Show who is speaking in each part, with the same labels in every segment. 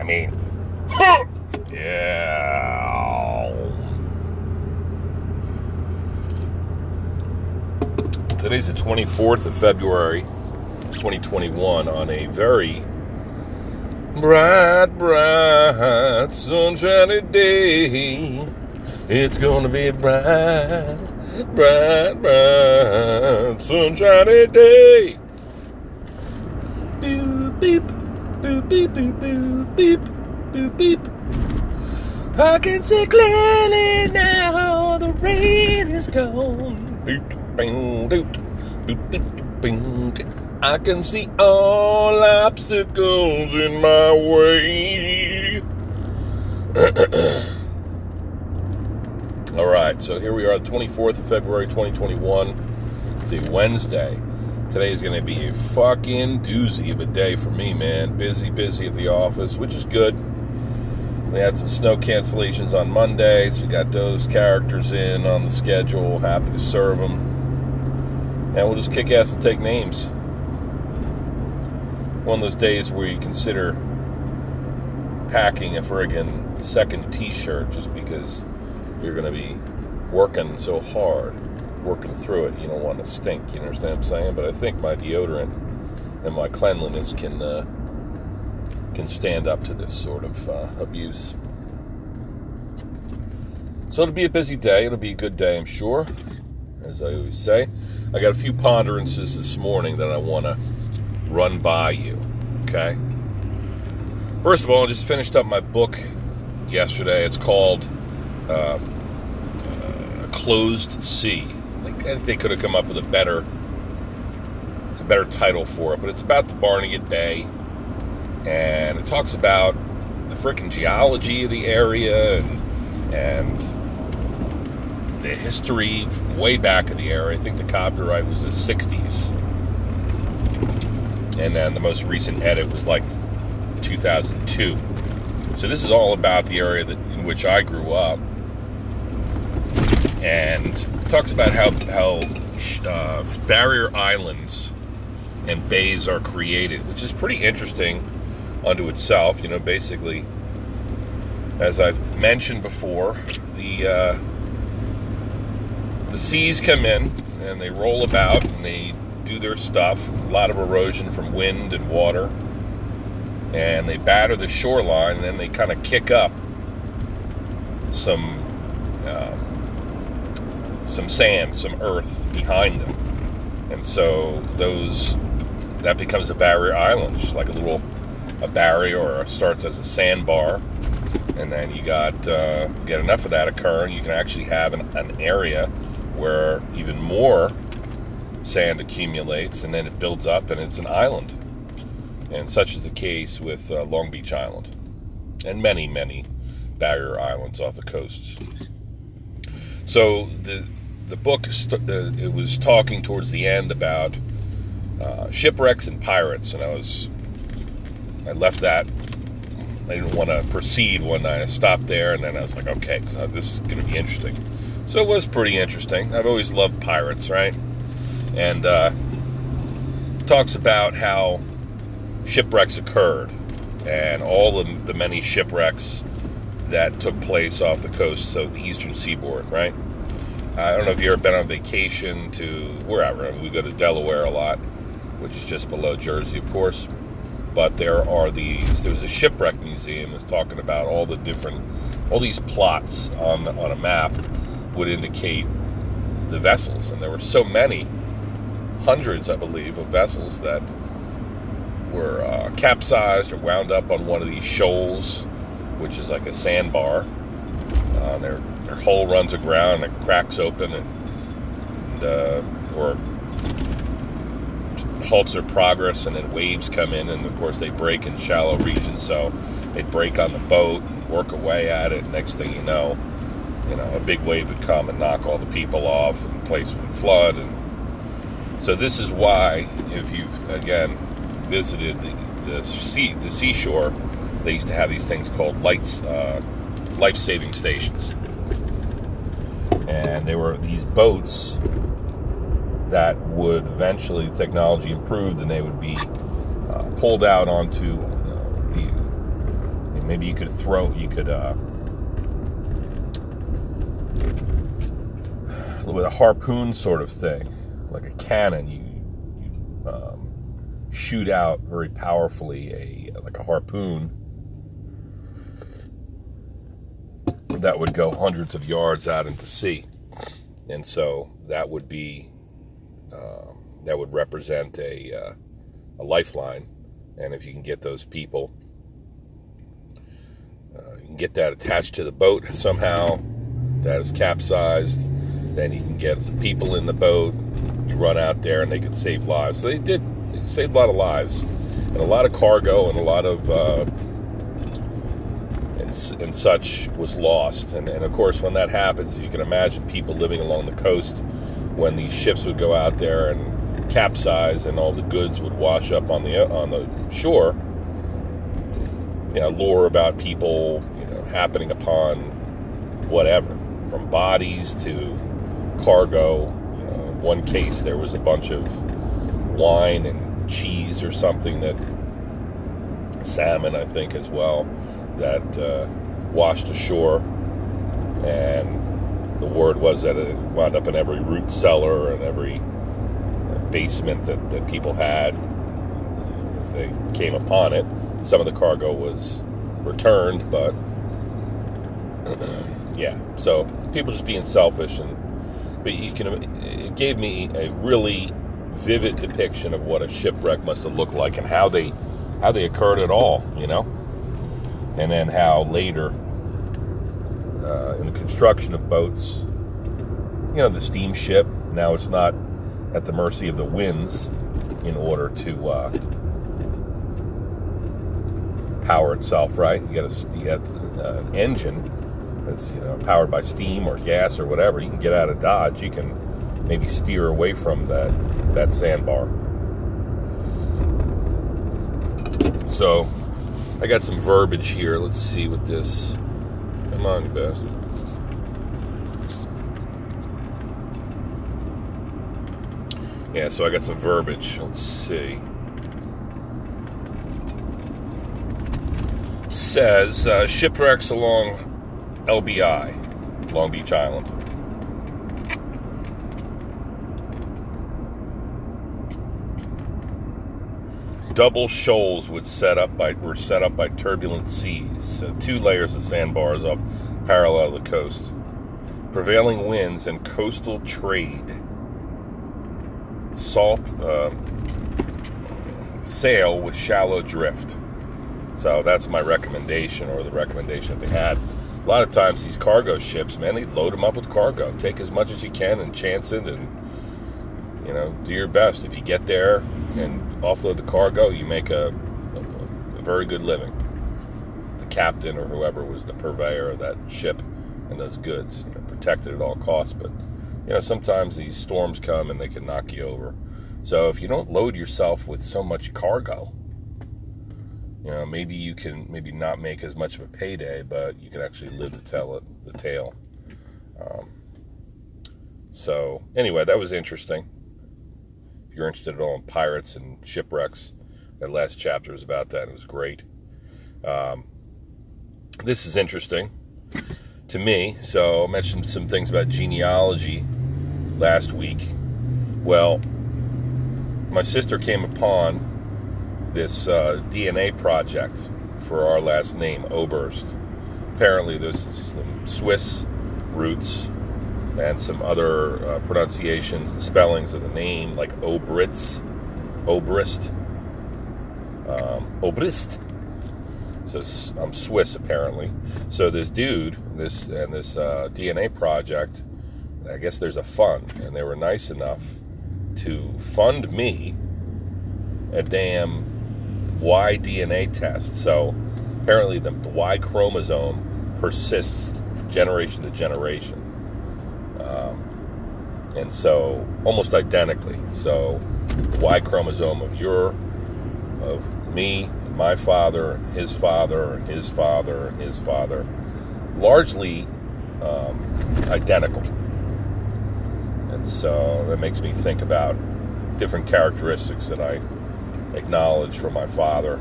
Speaker 1: I mean, yeah. Today's the 24th of February, 2021, on a very bright, bright, sunshiny day. It's gonna be bright, bright, bright, sunshiny day. Boop, beep, boop, beep, boop, boop, beep, boop, beep. I can see clearly now the rain is gone. Boop, bing, doot, boop, beep, bing. I can see all obstacles in my way. all right, so here we are, the 24th of February, 2021. It's a Wednesday. Today is going to be a fucking doozy of a day for me, man. Busy, busy at the office, which is good. We had some snow cancellations on Monday, so we got those characters in on the schedule. Happy to serve them. And we'll just kick ass and take names. One of those days where you consider packing a friggin' second t shirt just because you're going to be working so hard, working through it. You don't want to stink, you understand what I'm saying? But I think my deodorant and my cleanliness can. Uh, can stand up to this sort of uh, abuse. So it'll be a busy day. It'll be a good day, I'm sure. As I always say, I got a few ponderances this morning that I want to run by you. Okay. First of all, I just finished up my book yesterday. It's called um, uh, "Closed Sea." I think they could have come up with a better, a better title for it, but it's about the Barnegat Bay and it talks about the freaking geology of the area and, and the history way back in the area. I think the copyright was the 60s. And then the most recent edit was like 2002. So this is all about the area that in which I grew up. And talks about how, how uh, barrier islands and bays are created, which is pretty interesting unto itself. You know, basically, as I've mentioned before, the uh, the seas come in and they roll about and they do their stuff. A lot of erosion from wind and water, and they batter the shoreline. And then they kind of kick up some um, some sand, some earth behind them, and so those that becomes a barrier island, just like a little a barrier or starts as a sandbar, and then you got uh, get enough of that occurring, you can actually have an, an area where even more sand accumulates, and then it builds up, and it's an island. And such is the case with uh, Long Beach Island, and many, many barrier islands off the coasts. So the the book uh, it was talking towards the end about uh, shipwrecks and pirates, and I was I left that. I didn't want to proceed one night. I stopped there, and then I was like, okay, this is going to be interesting. So it was pretty interesting. I've always loved pirates, right? And uh, talks about how shipwrecks occurred and all the, the many shipwrecks that took place off the coast of the eastern seaboard, right? I don't know if you've ever been on vacation to wherever. we go to Delaware a lot, which is just below Jersey, of course. But there are these there's a shipwreck museum that's talking about all the different all these plots on on a map would indicate the vessels. And there were so many hundreds i believe of vessels that were uh, capsized or wound up on one of these shoals which is like a sandbar. Uh, their their hull runs aground and it cracks open and, and uh, or halts their progress, and then waves come in, and of course they break in shallow regions. So they'd break on the boat, and work away at it. Next thing you know, you know, a big wave would come and knock all the people off, and the place would flood. And so this is why, if you've again visited the, the sea, the seashore, they used to have these things called lights, uh, life-saving stations, and they were these boats that would eventually the technology improved and they would be uh, pulled out onto you know, the maybe you could throw, you could, uh, with a harpoon sort of thing, like a cannon, you, you um, shoot out very powerfully a like a harpoon that would go hundreds of yards out into sea, and so that would be uh, that would represent a uh, a lifeline, and if you can get those people, uh, you can get that attached to the boat somehow, that is capsized, then you can get the people in the boat. You run out there, and they could save lives. So they did saved a lot of lives, and a lot of cargo, and a lot of uh, and, and such was lost. And, and of course, when that happens, you can imagine people living along the coast when these ships would go out there and capsize, and all the goods would wash up on the on the shore. You know, lore about people, you know, happening upon whatever, from bodies to cargo. You know, one case, there was a bunch of wine and cheese or something that salmon, I think, as well that uh, washed ashore, and the word was that it wound up in every root cellar and every basement that, that people had. If they came upon it, some of the cargo was returned, but yeah, so people just being selfish and but you can it gave me a really vivid depiction of what a shipwreck must have looked like and how they how they occurred at all, you know and then how later uh, in the construction of boats, you know, the steamship now it's not at the mercy of the winds in order to uh, power itself. Right? You got a you got uh, an engine that's you know powered by steam or gas or whatever. You can get out of Dodge. You can maybe steer away from that that sandbar. So I got some verbiage here. Let's see what this. Come on, you bastard. Yeah, so I got some verbiage. Let's see. Says uh, shipwrecks along LBI, Long Beach Island. Double shoals would set up by were set up by turbulent seas. So two layers of sandbars off parallel to the coast. Prevailing winds and coastal trade. Salt uh, sail with shallow drift. So that's my recommendation, or the recommendation that they had. A lot of times, these cargo ships, man, they load them up with cargo. Take as much as you can and chance it, and you know, do your best. If you get there, and offload the cargo, you make a, a, a very good living. The captain or whoever was the purveyor of that ship and those goods, you know, protected at all costs. But you know, sometimes these storms come and they can knock you over. So if you don't load yourself with so much cargo, you know, maybe you can maybe not make as much of a payday, but you can actually live to tell it the tale. Um, so anyway, that was interesting if you're interested at all in pirates and shipwrecks, that last chapter was about that. It was great. Um, this is interesting to me. So I mentioned some things about genealogy last week. Well, my sister came upon this uh, DNA project for our last name, Oberst. Apparently, there's some Swiss roots and some other uh, pronunciations and spellings of the name, like Obritz, Obrist, um, Obrist. So I'm Swiss apparently. So this dude, this and this uh, DNA project, I guess there's a fund, and they were nice enough to fund me a damn Y DNA test. So apparently the Y chromosome persists generation to generation and so almost identically. So the Y chromosome of your, of me, and my father, and his father, and his father, and his father, largely um, identical. And so that makes me think about different characteristics that I acknowledge from my father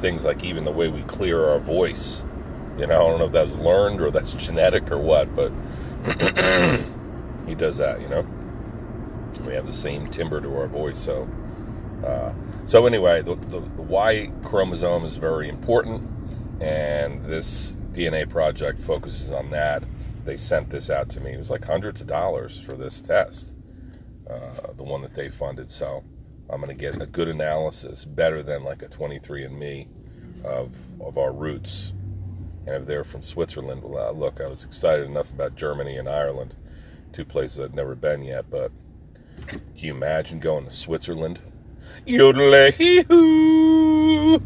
Speaker 1: things like even the way we clear our voice. You know, I don't know if that was learned or that's genetic or what, but he does that. You know, we have the same timbre to our voice, so. Uh, so anyway, the, the, the Y chromosome is very important, and this DNA project focuses on that. They sent this out to me. It was like hundreds of dollars for this test, uh, the one that they funded. So I'm going to get a good analysis, better than like a 23andMe of of our roots. And if they're from Switzerland, well, uh, look, I was excited enough about Germany and Ireland, two places I've never been yet. But can you imagine going to Switzerland? Yodel hoo.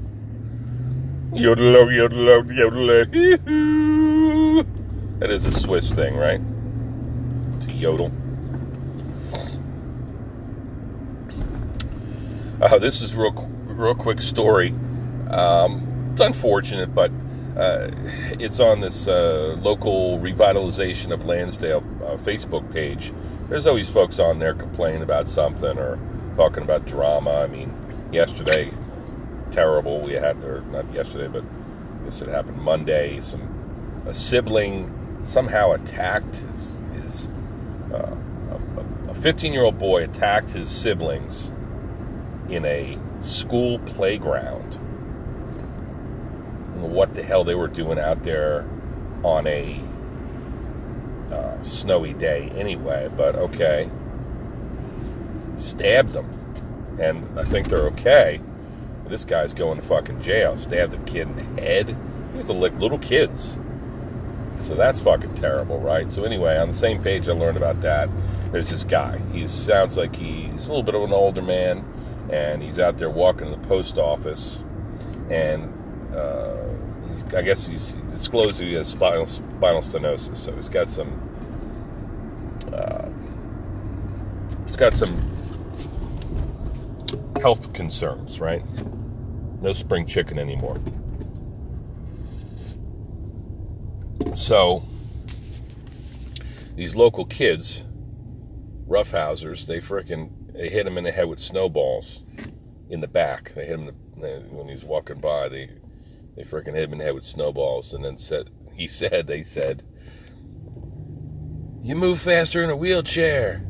Speaker 1: Yodel yodel hoo. That is a Swiss thing, right? To yodel. Uh, this is real, real quick story. Um, it's unfortunate, but uh, it's on this uh, local revitalization of Lansdale uh, Facebook page. There's always folks on there complaining about something or talking about drama. I mean, yesterday, terrible. We had, or not yesterday, but I guess it happened Monday. Some a sibling somehow attacked his his uh, a 15 year old boy attacked his siblings in a school playground. What the hell they were doing out there on a uh, snowy day anyway, but okay stabbed them. And I think they're okay. This guy's going to fucking jail. Stabbed the kid in the head. These are like little kids. So that's fucking terrible, right? So anyway, on the same page I learned about that. There's this guy. He sounds like he's a little bit of an older man, and he's out there walking to the post office, and uh, I guess he's disclosed he has spinal, spinal stenosis. So he's got some. Uh, he's got some health concerns, right? No spring chicken anymore. So, these local kids, roughhousers, they fricking they hit him in the head with snowballs in the back. They hit him when he was walking by. They they fricking hit him in the head with snowballs, and then said he said they said, "You move faster in a wheelchair,"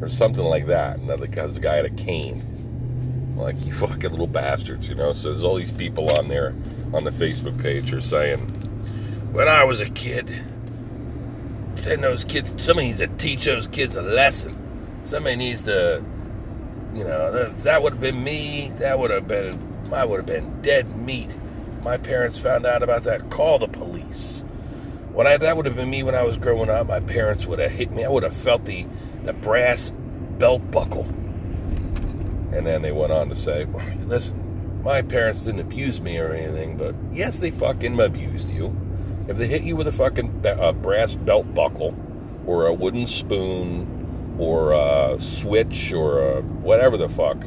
Speaker 1: or something like that. And the guy had a cane. Like, you fucking little bastards, you know? So there's all these people on there on the Facebook page are saying, when I was a kid, saying those kids, somebody needs to teach those kids a lesson. Somebody needs to, you know, that would have been me. That would have been, I would have been dead meat. My parents found out about that. Call the police. When I, that would have been me when I was growing up. My parents would have hit me. I would have felt the, the brass belt buckle and then they went on to say, listen, my parents didn't abuse me or anything, but yes, they fucking abused you. If they hit you with a fucking brass belt buckle or a wooden spoon or a switch or a whatever the fuck,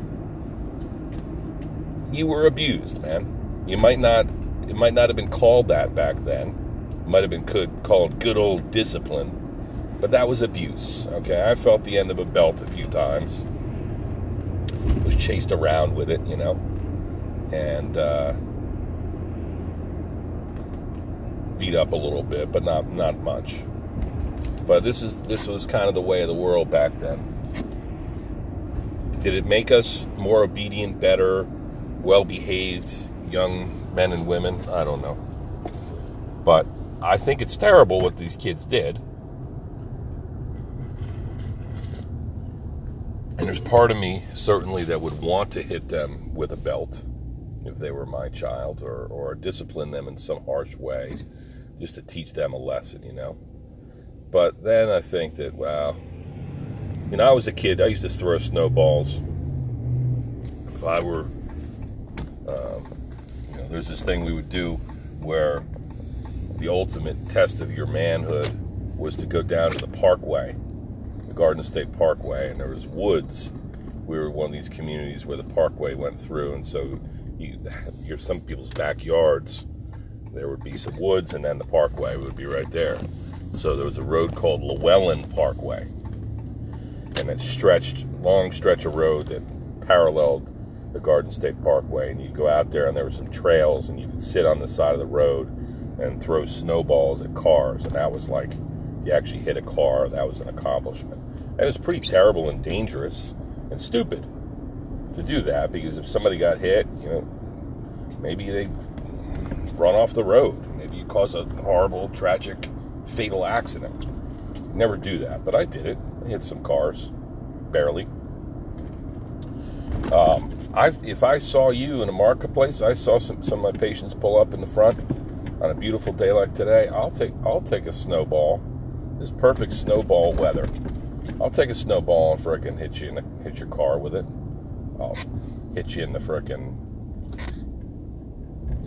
Speaker 1: you were abused, man. You might not, it might not have been called that back then. It might have been could, called good old discipline, but that was abuse. Okay, I felt the end of a belt a few times was chased around with it, you know, and uh, beat up a little bit, but not not much. But this is this was kind of the way of the world back then. Did it make us more obedient, better, well-behaved young men and women? I don't know. But I think it's terrible what these kids did. And there's part of me, certainly, that would want to hit them with a belt if they were my child or, or discipline them in some harsh way just to teach them a lesson, you know. But then I think that, wow, you know, I was a kid, I used to throw snowballs. If I were, there's this thing we would do where the ultimate test of your manhood was to go down to the parkway the Garden State Parkway, and there was woods. We were one of these communities where the parkway went through, and so you, you're some people's backyards. There would be some woods, and then the parkway would be right there. So there was a road called Llewellyn Parkway, and it stretched long stretch of road that paralleled the Garden State Parkway, and you'd go out there, and there were some trails, and you could sit on the side of the road and throw snowballs at cars, and that was like you actually hit a car. That was an accomplishment. And it was pretty terrible and dangerous and stupid to do that because if somebody got hit, you know, maybe they run off the road. Maybe you cause a horrible, tragic, fatal accident. Never do that, but I did it. I hit some cars, barely. Um, I, if I saw you in a marketplace, I saw some, some of my patients pull up in the front on a beautiful day like today. I'll take I'll take a snowball. This perfect snowball weather. I'll take a snowball and frickin' hit you in the, hit your car with it. I'll hit you in the frickin'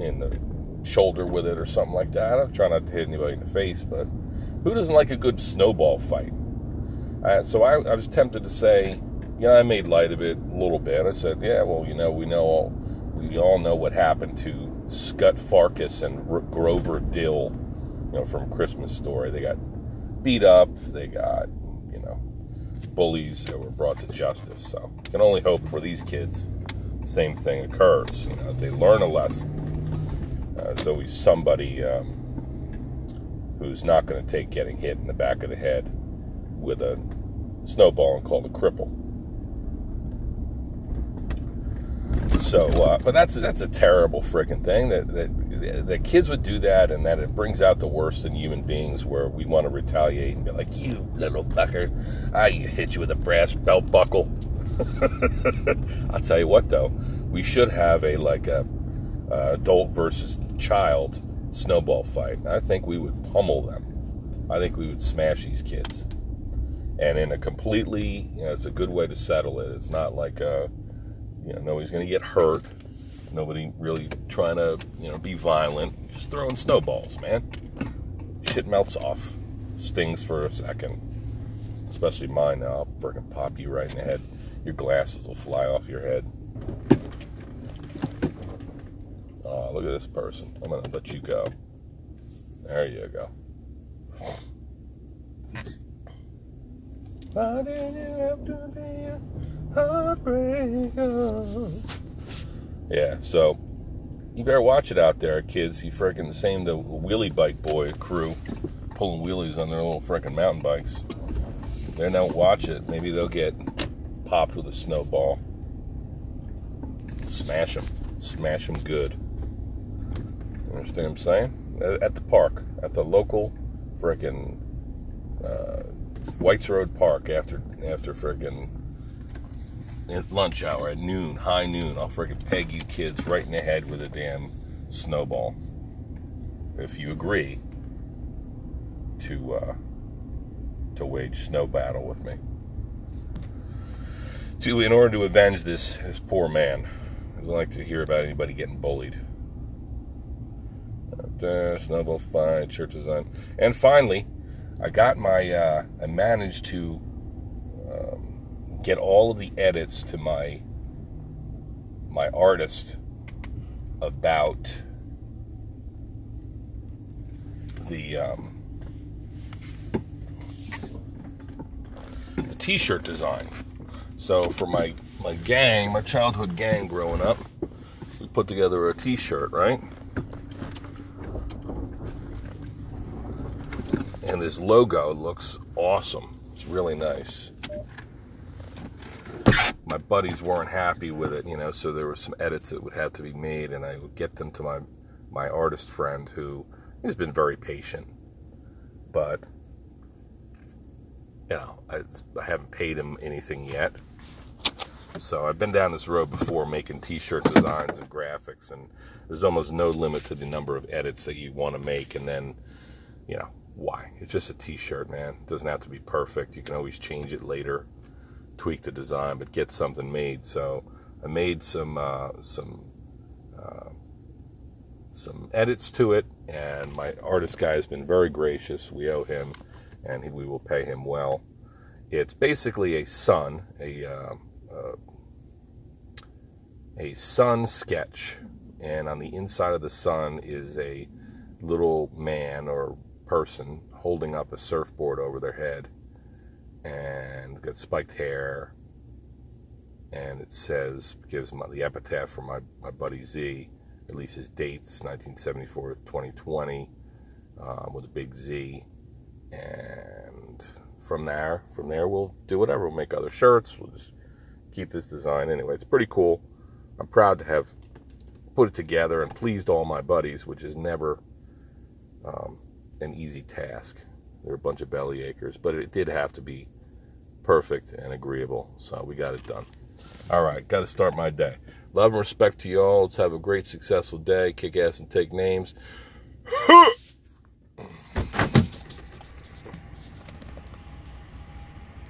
Speaker 1: in the shoulder with it or something like that. I'm trying not to hit anybody in the face, but who doesn't like a good snowball fight? Uh, so I, I, was tempted to say, you know, I made light of it a little bit. I said, yeah, well, you know, we know all, we all know what happened to Scut Farkus and R- Grover Dill, you know, from Christmas Story. They got beat up. They got, you know, bullies that were brought to justice. So can only hope for these kids, same thing occurs. You know, they learn a lesson uh, there's always somebody um, who's not going to take getting hit in the back of the head with a snowball and called a cripple. So, uh, but that's that's a terrible freaking thing that, that that kids would do that, and that it brings out the worst in human beings, where we want to retaliate and be like, "You little fucker, I hit you with a brass belt buckle." I'll tell you what, though, we should have a like a uh, adult versus child snowball fight. I think we would pummel them. I think we would smash these kids. And in a completely, you know, it's a good way to settle it. It's not like, uh, you know, nobody's going to get hurt. Nobody really trying to, you know, be violent. Just throwing snowballs, man. Shit melts off. Stings for a second. Especially mine now. I'll freaking pop you right in the head. Your glasses will fly off your head. Oh, look at this person. I'm going to let you go. There you go. Why did you have to be? Yeah, so you better watch it out there, kids. You freaking same the wheelie bike boy crew pulling wheelies on their little freaking mountain bikes. They don't watch it. Maybe they'll get popped with a snowball. Smash them. Smash them good. Understand what I'm saying? At the park, at the local frickin' uh, Whites Road Park after after frickin' lunch hour at noon, high noon. I'll frickin' peg you kids right in the head with a damn snowball. If you agree to uh, to wage snow battle with me. To in order to avenge this this poor man. I don't like to hear about anybody getting bullied uh, snowball fine, church design. And finally, I got my, uh, I managed to get all of the edits to my, my artist about the, um, the t-shirt design. So for my, my gang, my childhood gang growing up, we put together a t-shirt, right? And this logo looks awesome. It's really nice. My buddies weren't happy with it, you know, so there were some edits that would have to be made, and I would get them to my my artist friend who has been very patient, but you know, I, I haven't paid him anything yet. So I've been down this road before making t-shirt designs and graphics and there's almost no limit to the number of edits that you want to make and then, you know, why? It's just a t-shirt, man. It doesn't have to be perfect. You can always change it later, tweak the design, but get something made. So I made some uh, some uh, some edits to it, and my artist guy has been very gracious. We owe him, and he, we will pay him well. It's basically a sun, a uh, uh a sun sketch, and on the inside of the sun is a little man or person holding up a surfboard over their head and got spiked hair and it says gives my, the epitaph for my my buddy Z. At least his dates 1974 2020 um, with a big Z, and from there from there we'll do whatever. We'll make other shirts. We'll just keep this design anyway. It's pretty cool. I'm proud to have put it together and pleased all my buddies, which is never um, an easy task. They're a bunch of belly achers, but it did have to be perfect and agreeable, so we got it done. All right, got to start my day. Love and respect to y'all. Let's have a great, successful day. Kick ass and take names.